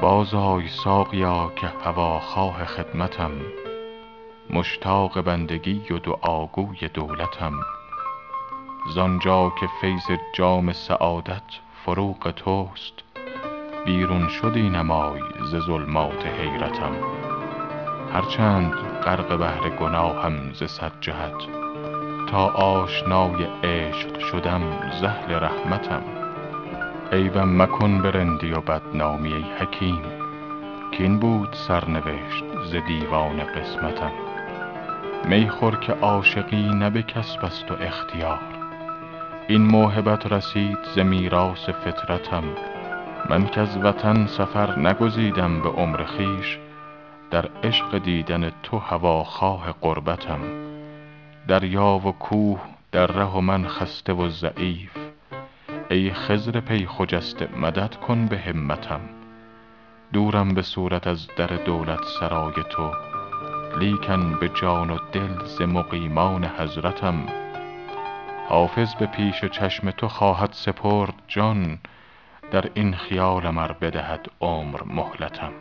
بازآی ساقیا که هواخواه خدمتم مشتاق بندگی و دعاگوی دولتم. زآنجا که فیض جام سعادت فروغ توست بیرون شدی نمای ز ظلمات حیرتم. هر چند غرق بحر گناهم ز صد جهت تا آشنای عشق شدم ز رحمتم. عیبم مکن به رندی و بدنامی ای حکیم. کاین بود سرنوشت ز دیوان قسمتم. می خور که عاشقی نه به کسب است و اختیار. این موهبت رسید ز میراث فطرتم. من کز وطن سفر نگزیدم به عمر خویش. در عشق دیدن تو هواخواه غربتم دریا و کوه در ره و من خسته و ضعیف. ای خضر پی خجسته مدد کن به همتم. دورم به صورت از در دولت سرای تو لیکن به جان و دل ز مقیمان حضرتم. حافظ به پیش چشم تو خواهد سپرد جان در این خیالم ار بدهد عمر مهلتم.